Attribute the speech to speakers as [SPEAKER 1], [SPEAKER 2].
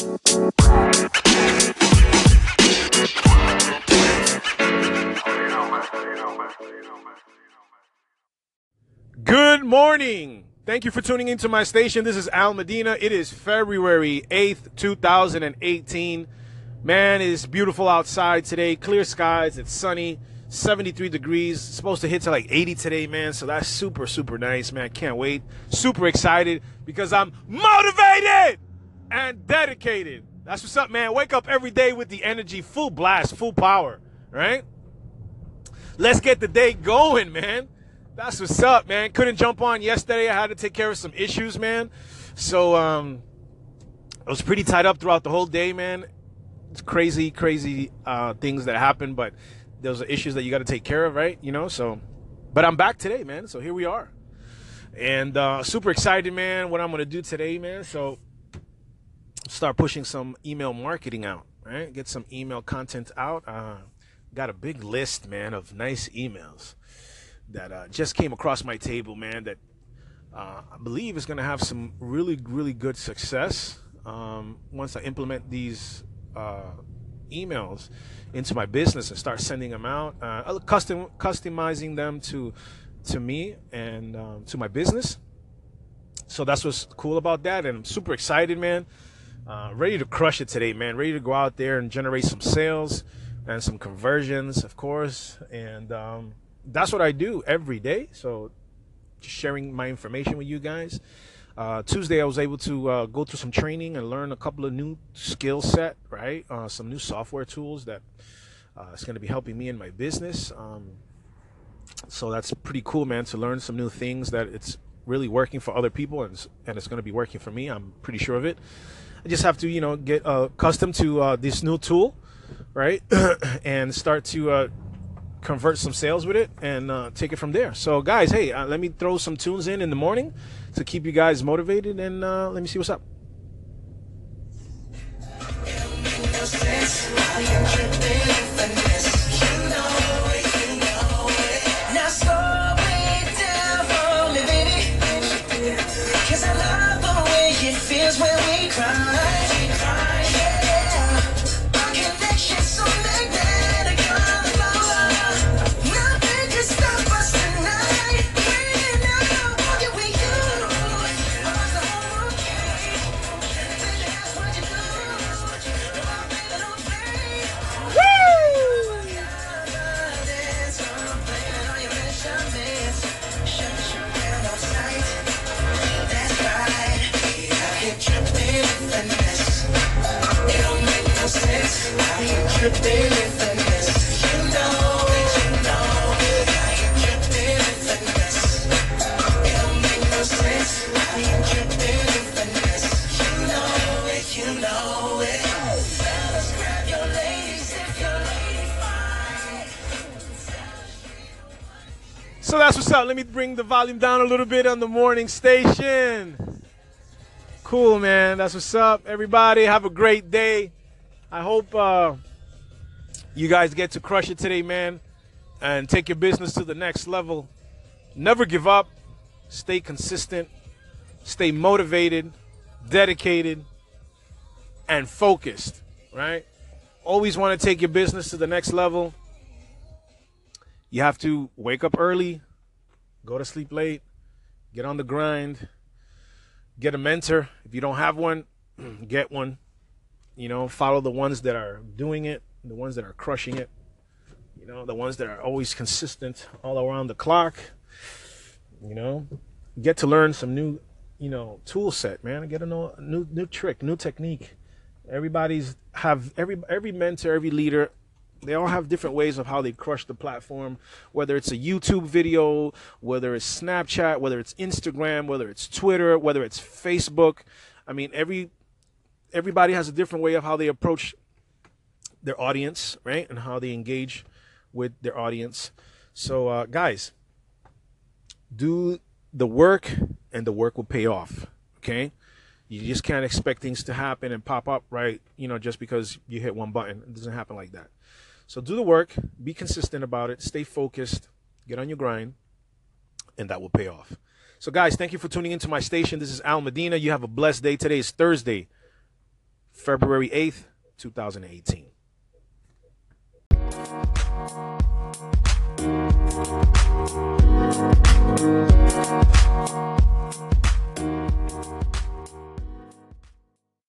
[SPEAKER 1] Good morning. Thank you for tuning into my station. This is Al Medina. It is February 8th, 2018. Man, it is beautiful outside today. Clear skies. It's sunny. 73 degrees. It's supposed to hit to like 80 today, man. So that's super, super nice, man. Can't wait. Super excited because I'm motivated and dedicated. That's what's up, man. Wake up every day with the energy, full blast, full power, right? Let's get the day going, man. That's what's up, man. Couldn't jump on yesterday. I had to take care of some issues, man. So um I was pretty tied up throughout the whole day, man. It's crazy, crazy uh things that happen, but those are issues that you got to take care of, right? You know, so but I'm back today, man. So here we are. And uh super excited, man, what I'm going to do today, man. So start pushing some email marketing out, right? Get some email content out. Uh got a big list, man, of nice emails that uh, just came across my table, man. That uh, I believe is going to have some really, really good success um, once I implement these uh, emails into my business and start sending them out, uh, custom customizing them to to me and um, to my business. So that's what's cool about that, and I'm super excited, man. Uh, ready to crush it today, man. Ready to go out there and generate some sales and some conversions, of course, and um, that's what I do every day. So just sharing my information with you guys. Uh, Tuesday, I was able to uh, go through some training and learn a couple of new skill set, right? Uh, some new software tools that uh, is going to be helping me in my business. Um, so that's pretty cool, man, to learn some new things that it's really working for other people and, and it's going to be working for me. I'm pretty sure of it. I just have to, you know, get uh, accustomed to uh, this new tool, right? and start to convert some sales with it and uh, take it from there. So, guys, hey, uh, let me throw some tunes in in the morning to keep you guys motivated, and uh, let me see what's up. When we cry. So that's what's up. Let me bring the volume down a little bit on the morning station. Cool, man. That's what's up. Everybody, have a great day. I hope uh, you guys get to crush it today, man, and take your business to the next level. Never give up. Stay consistent. Stay motivated, dedicated, and focused, right? Always want to take your business to the next level. You have to wake up early, go to sleep late, get on the grind, get a mentor. If you don't have one, get one. You know, follow the ones that are doing it, the ones that are crushing it. You know, the ones that are always consistent all around the clock. You know, get to learn some new, you know, tool set, man. Get a new new, new trick, new technique. Everybody's have every every mentor, every leader they all have different ways of how they crush the platform whether it's a youtube video whether it's snapchat whether it's instagram whether it's twitter whether it's facebook i mean every everybody has a different way of how they approach their audience, right? And how they engage with their audience. So, uh, guys, do the work and the work will pay off. Okay. You just can't expect things to happen and pop up, right? You know, just because you hit one button. It doesn't happen like that. So, do the work, be consistent about it, stay focused, get on your grind, and that will pay off. So, guys, thank you for tuning into my station. This is Al Medina. You have a blessed day. Today is Thursday, February 8th, 2018. Thank you.